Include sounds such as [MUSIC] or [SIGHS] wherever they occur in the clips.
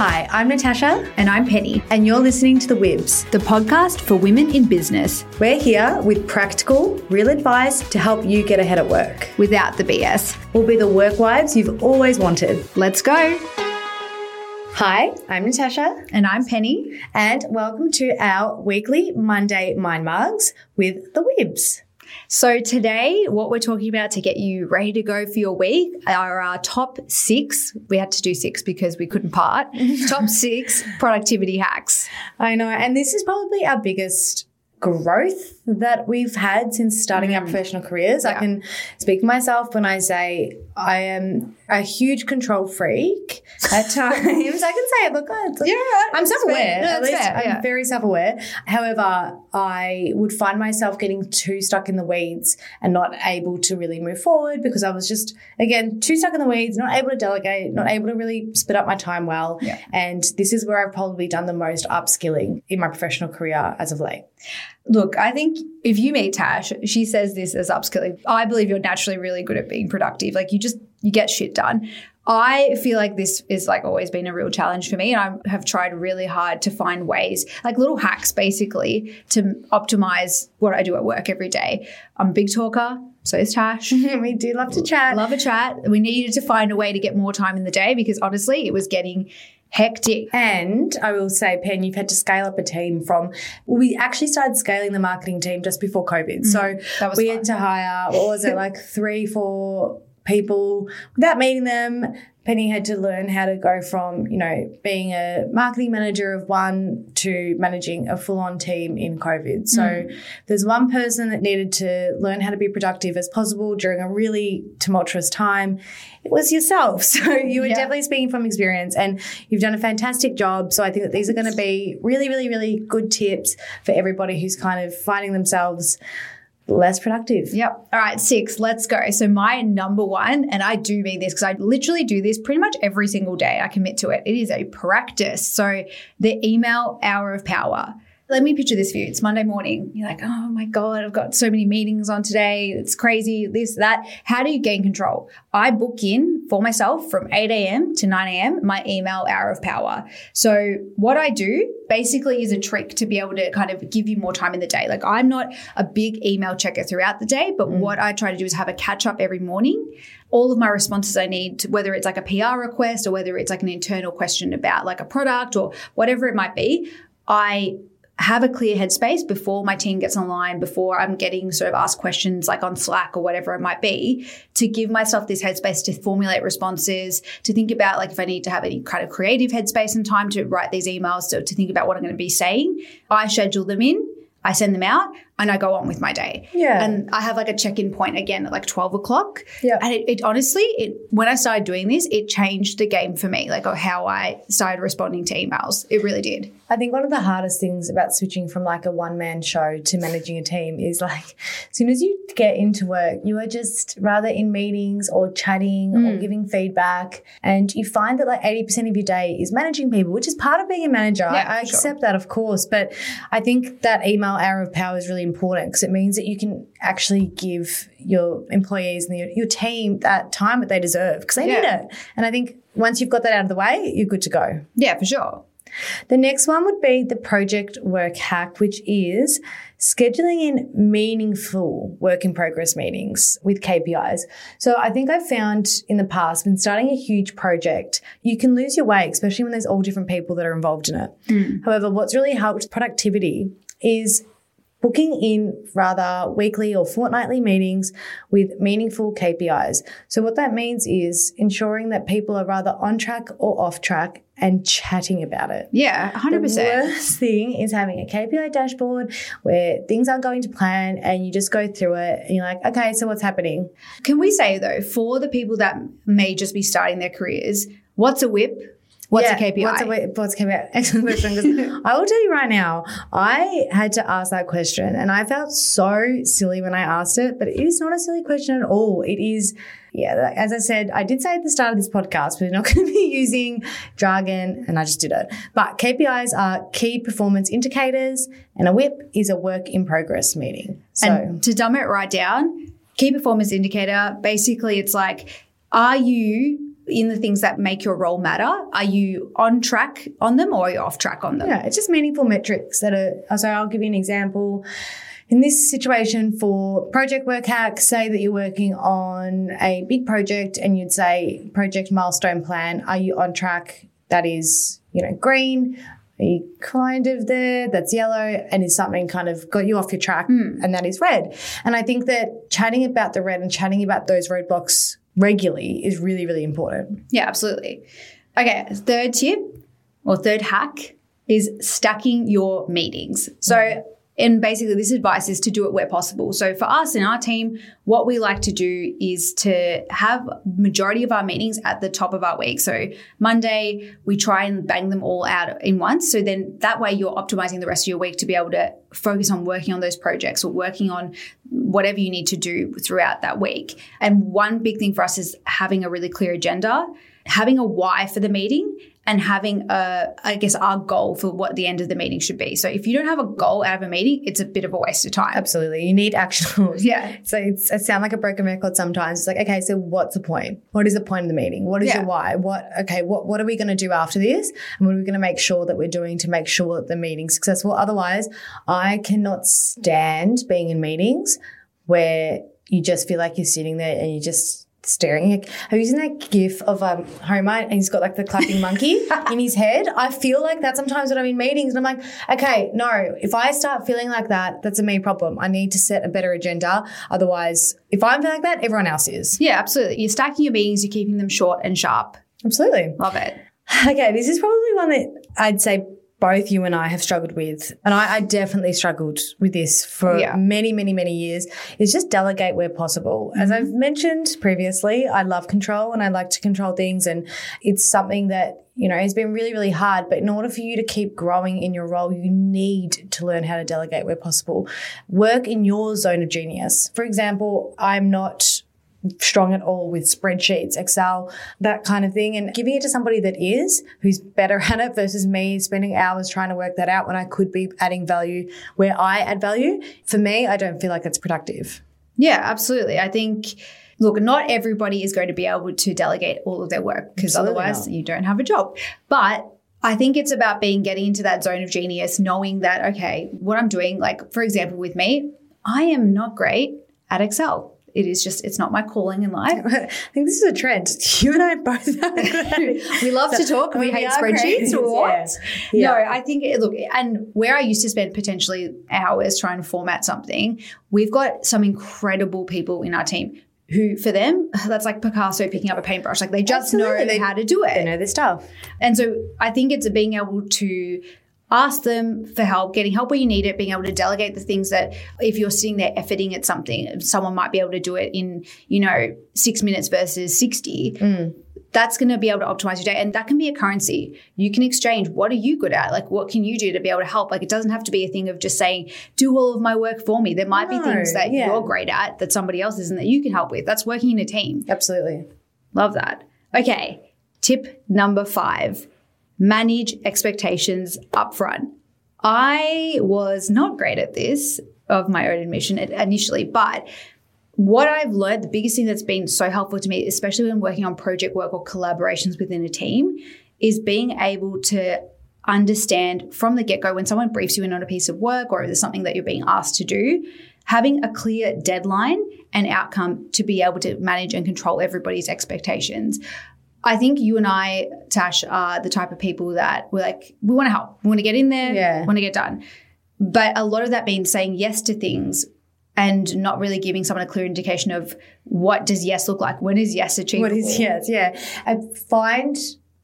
Hi, I'm Natasha, And I'm Penny, and you're listening to The Wibs. the podcast for women in business We're here with practical, real advice to help you get ahead at work. without the BS. We'll be the work wives you've always wanted. Let's go. Hi, I'm Natasha, And I'm Penny. and welcome to our weekly Monday Mind Margs with The Wibs. So, today, what we're talking about to get you ready to go for your week are our top six. We had to do six because we couldn't part. [LAUGHS] top six productivity hacks. I know, and this is probably our biggest growth that we've had since starting our mm. professional careers. I can speak for myself when I say I am a huge control freak at [LAUGHS] times. I can say it. Look, it's like- Yeah, right. I'm self-aware. No, At least fair, I'm yeah. very self-aware. However, I would find myself getting too stuck in the weeds and not able to really move forward because I was just again too stuck in the weeds, not able to delegate, not able to really split up my time well. Yeah. And this is where I've probably done the most upskilling in my professional career as of late. Look, I think if you meet Tash, she says this as upskilling. I believe you're naturally really good at being productive. Like you just you get shit done. I feel like this is like always been a real challenge for me, and I have tried really hard to find ways, like little hacks, basically, to optimize what I do at work every day. I'm a big talker, so is Tash. [LAUGHS] we do love to chat. Love a chat. We needed to find a way to get more time in the day because honestly, it was getting hectic. And I will say, Pen, you've had to scale up a team from. We actually started scaling the marketing team just before COVID. so Mm, that was we fun. had to hire, what was it, [LAUGHS] like three, four people without meeting them. Penny had to learn how to go from, you know, being a marketing manager of one to managing a full on team in COVID. So Mm. there's one person that needed to learn how to be productive as possible during a really tumultuous time. It was yourself. [LAUGHS] So you were Yeah. definitely speaking from experience and you've done a fantastic job. So I think that these are going to be really, really, really good tips for everybody who's kind of finding themselves less productive. Yep. All right, six. Let's go. So my number one, and I do mean this because I literally do this pretty much every single day. I commit to it. It is a practice. So the email hour of power. Let me picture this for you. It's Monday morning. You're like, oh my God, I've got so many meetings on today. It's crazy, this, that. How do you gain control? I book in for myself from 8 a.m. to 9 a.m. my email hour of power. So what I do basically is a trick to be able to kind of give you more time in the day. Like I'm not a big email checker throughout the day, but mm. what I try to do is have a catch up every morning. All of my responses I need, to, whether it's like a PR request or whether it's like an internal question about like a product or whatever it might be, I have a clear headspace before my team gets online, before I'm getting sort of asked questions like on Slack or whatever it might be, to give myself this headspace to formulate responses, to think about like if I need to have any kind of creative headspace and time to write these emails, to, to think about what I'm going to be saying. I schedule them in, I send them out, and I go on with my day. Yeah. And I have like a check-in point again at like 12 o'clock. Yeah. And it, it honestly, it when I started doing this, it changed the game for me, like how I started responding to emails. It really did. I think one of the hardest things about switching from like a one man show to managing a team is like as soon as you get into work, you are just rather in meetings or chatting or mm. giving feedback. And you find that like 80% of your day is managing people, which is part of being a manager. I- Yeah, I for sure. accept that, of course. But I think that email hour of power is really important because it means that you can actually give your employees and your, your team that time that they deserve because they need it. And I think once you've got that out of the way, you're good to go. Yeah, for sure. The next one would be the project work hack, which is scheduling in meaningful work in progress meetings with KPIs. So I think I've found in the past when starting a huge project, you can lose your way, especially when there's all different people that are involved in it. Hmm. However, what's really helped productivity is booking in rather weekly or fortnightly meetings with meaningful KPIs. So what that means is ensuring that people are rather on track or off track and chatting about it. Yeah, 100%. The worst thing is having a KPI dashboard where things aren't going to plan and you just go through it and you're like, okay, so what's happening? Can we say though, for the people that may just be starting their careers, what's a WIP? What's Yeah, a KPI? What's a, what's a KPI? [LAUGHS] Excellent question. I will tell you right now, I had to ask that question and I felt so silly when I asked it, but it is not a silly question at all. It is, yeah, as I said, I did say at the start of this podcast, we're not [LAUGHS] going to be using jargon and I just did it. But KPIs are key performance indicators and a WIP is a work in progress meeting. So, And to dumb it right down, key performance indicator, basically it's like, are you in the things that make your role matter? Are you on track on them or are you off track on them? Yeah, it's just meaningful metrics that are. Uh, so I'll give you an example. In this situation for project work hack, say that you're working on a big project and you'd say project milestone plan. Are you on track? That is, you know, green. Are you kind of there? That's yellow. And is something kind of got you off your track? Hmm. And that is red. And I think that chatting about the red and chatting about those roadblocks regularly is really, really important. Yeah, absolutely. Okay, third tip or third hack is stacking your meetings. So, and basically, this advice is to do it where possible. So, for us in our team, what we like to do is to have majority of our meetings at the top of our week. So, Monday, we try and bang them all out in once. So then that way, you're optimizing the rest of your week to be able to focus on working on those projects or working on whatever you need to do throughout that week. And one big thing for us is having a really clear agenda, having a why for the meeting, and having a, I guess, our goal for what the end of the meeting should be. So if you don't have a goal out of a meeting, it's a bit of a waste of time. Absolutely. You need actual. [LAUGHS] Yeah. So it's, it sounds like a broken record sometimes. It's like, okay, so what's the point? What is the point of the meeting? What is Yeah. your why? What, okay, what, what are we going to do after this? And what are we going to make sure that we're doing to make sure that the meeting's successful? Otherwise, I cannot stand being in meetings where you just feel like you're sitting there and you're just staring. Have you seen that gif of um, Homer and he's got like the clapping [LAUGHS] monkey in his head? I feel like that sometimes when I'm in meetings and I'm like, okay, no, if I start feeling like that, that's a me problem. I need to set a better agenda. Otherwise, if I'm feeling like that, everyone else is. Yeah, absolutely. You're stacking your meetings, you're keeping them short and sharp. Absolutely. Love it. [SIGHS] Okay, this is probably one that I'd say both you and I have struggled with. And I, I definitely struggled with this for Yeah. many, many, many years, is just delegate where possible. As mm-hmm. I've mentioned previously, I love control and I like to control things. And it's something that, you know, has been really, really hard. But in order for you to keep growing in your role, you need to learn how to delegate where possible. Work in your zone of genius. For example, I'm not strong at all with spreadsheets, Excel, that kind of thing. And giving it to somebody that is, who's better [LAUGHS] at it versus me spending hours trying to work that out when I could be adding value where I add value. For me, I don't feel like it's productive. Yeah, absolutely. I think, look, not everybody is going to be able to delegate all of their work because otherwise not. you don't have a job. But I think it's about being getting into that zone of genius, knowing that, okay, what I'm doing, like, for example, with me, I am not great at Excel. It is just, it's not my calling in life. [LAUGHS] I think this is a trend. [LAUGHS] You and I both are good at it. We love to talk. We, We hate spreadsheets. great. What? Yeah. No, I think look, and where I used to spend potentially hours trying to format something, we've got some incredible people in our team who, for them, [LAUGHS] that's like Picasso picking up a paintbrush. Like they just Absolutely. know They- how to do it. They know their stuff. And so I think it's being able to ask them for help, getting help where you need it, being able to delegate the things that if you're sitting there efforting at something, someone might be able to do it in, you know, six minutes versus 60. Mm. That's going to be able to optimize your day. And that can be a currency. You can exchange. What are you good at? Like, what can you do to be able to help? Like, it doesn't have to be a thing of just saying, do all of my work for me. There might be things that yeah. you're great at that somebody else isn't that you can help with. That's working in a team. Absolutely. Love that. Okay. Tip number five manage expectations upfront. I was not great at this of my own admission initially, but what I've learned, the biggest thing that's been so helpful to me, especially when working on project work or collaborations within a team, is being able to understand from the get go when someone briefs you in on a piece of work or if there's something that you're being asked to do, having a clear deadline and outcome to be able to manage and control everybody's expectations. I think you and I, Tash, are the type of people that we're like, we want to help. We want to get in there, Yeah. want to get done. But a lot of that means saying yes to things and not really giving someone a clear indication of what does yes look like? When is yes achievable? What is yes, yeah. I find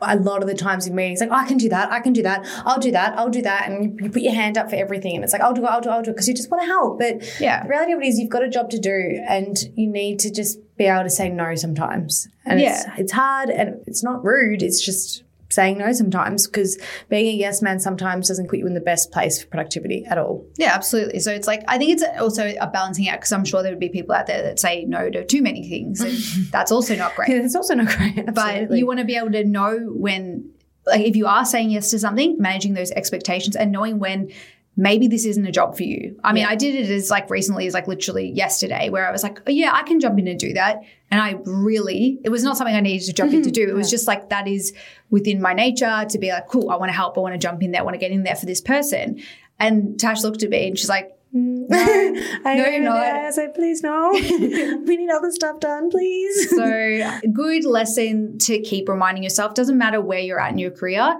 a lot of the times in meetings, like oh, I can do that, I can do that, I'll do that, I'll do that, and you, you put your hand up for everything, and it's like I'll do it, I'll do it, I'll do it, because you just want to help. But Yeah. the reality of it is, you've got a job to do, and you need to just be able to say no sometimes. And it's, Yeah. it's hard, and it's not rude. It's just saying no sometimes, because being a yes man sometimes doesn't put you in the best place for productivity at all. Yeah, absolutely. So it's like I think it's also a balancing act because I'm sure there would be people out there that say no to too many things, and [LAUGHS] that's also not great. It's also not great. but you want to be able to know when like if you are saying yes to something managing those expectations and knowing when maybe this isn't a job for you. I mean, Yeah. I did it as like recently as like literally yesterday where I was like, oh, yeah, I can jump in and do that. And I really, it was not something I needed to jump in to mm-hmm. do. It was just like, that is within my nature to be like, cool, I want to help. I want to jump in there. I want to get in there for this person. And Tash looked at me and she's like, mm, [LAUGHS] I No, you're not. I said, please no. [LAUGHS] we need other stuff done, please. so good lesson to keep reminding yourself. Doesn't matter where you're at in your career.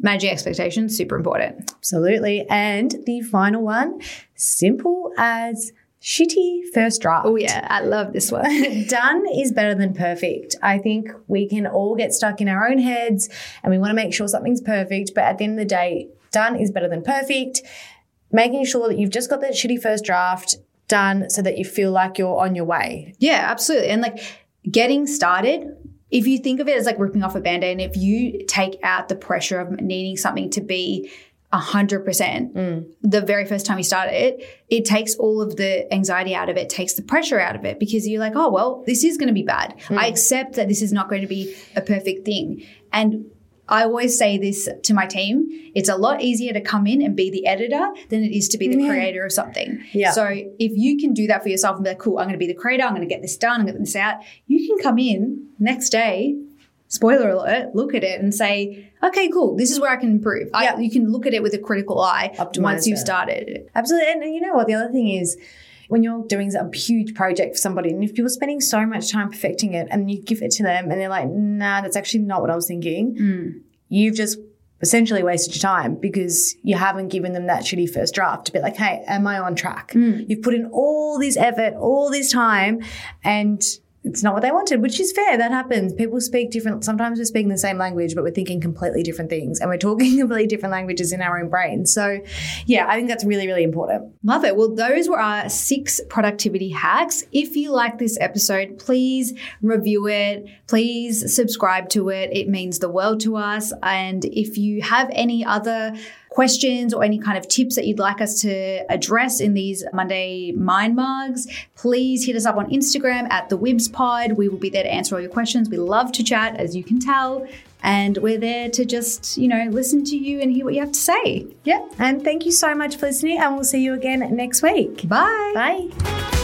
Managing expectations, super important. Absolutely. And the final one, simple as shitty first draft. Oh yeah, I love this one. [LAUGHS] Done is better than perfect. I think we can all get stuck in our own heads and we want to make sure something's perfect, but at the end of the day, done is better than perfect. Making sure that you've just got that shitty first draft done so that you feel like you're on your way. Yeah, absolutely. And like getting started, if you think of it as like ripping off a band aid, and if you take out the pressure of needing something to be 100% mm. the very first time you start it, it takes all of the anxiety out of it, takes the pressure out of it because you're like, oh, well, this is going to be bad. I mm. accept that this is not going to be a perfect thing. And I always say this to my team it's a lot easier to come in and be the editor than it is to be the creator of something. Yeah. So if you can do that for yourself and be like, cool, I'm going to be the creator, I'm going to get this done, I'm going to get this out, you can come in next day, spoiler alert, look at it and say, okay, cool, this is where I can improve. I, Yeah. you can look at it with a critical eye Optimize once you've it. started. Absolutely. And you know what? The other thing is, when you're doing a huge project for somebody, and if you're spending so much time perfecting it and you give it to them and they're like, nah, that's actually not what I was thinking, hmm. you've just essentially wasted your time because you haven't given them that shitty first draft to be like, hey, am I on track? Hmm. You've put in all this effort, all this time, and it's not what they wanted, which is fair. That happens. People speak different. Sometimes we're speaking the same language, but we're thinking completely different things and we're talking [LAUGHS] completely different languages in our own brains. So, yeah, I think that's really, really important. Love it. Well, those were our six productivity hacks. If you like this episode, please review it. Please subscribe to it. It means the world to us. And if you have any other questions or any kind of tips that you'd like us to address in these Monday Mind Margs, please hit us up on Instagram at the Wibs Pod. We will be there to answer all your questions. We love to chat, as you can tell. And we're there to just, you know, listen to you and hear what you have to say. Yeah. And thank you so much for listening, and we'll see you again next week. Bye. Bye.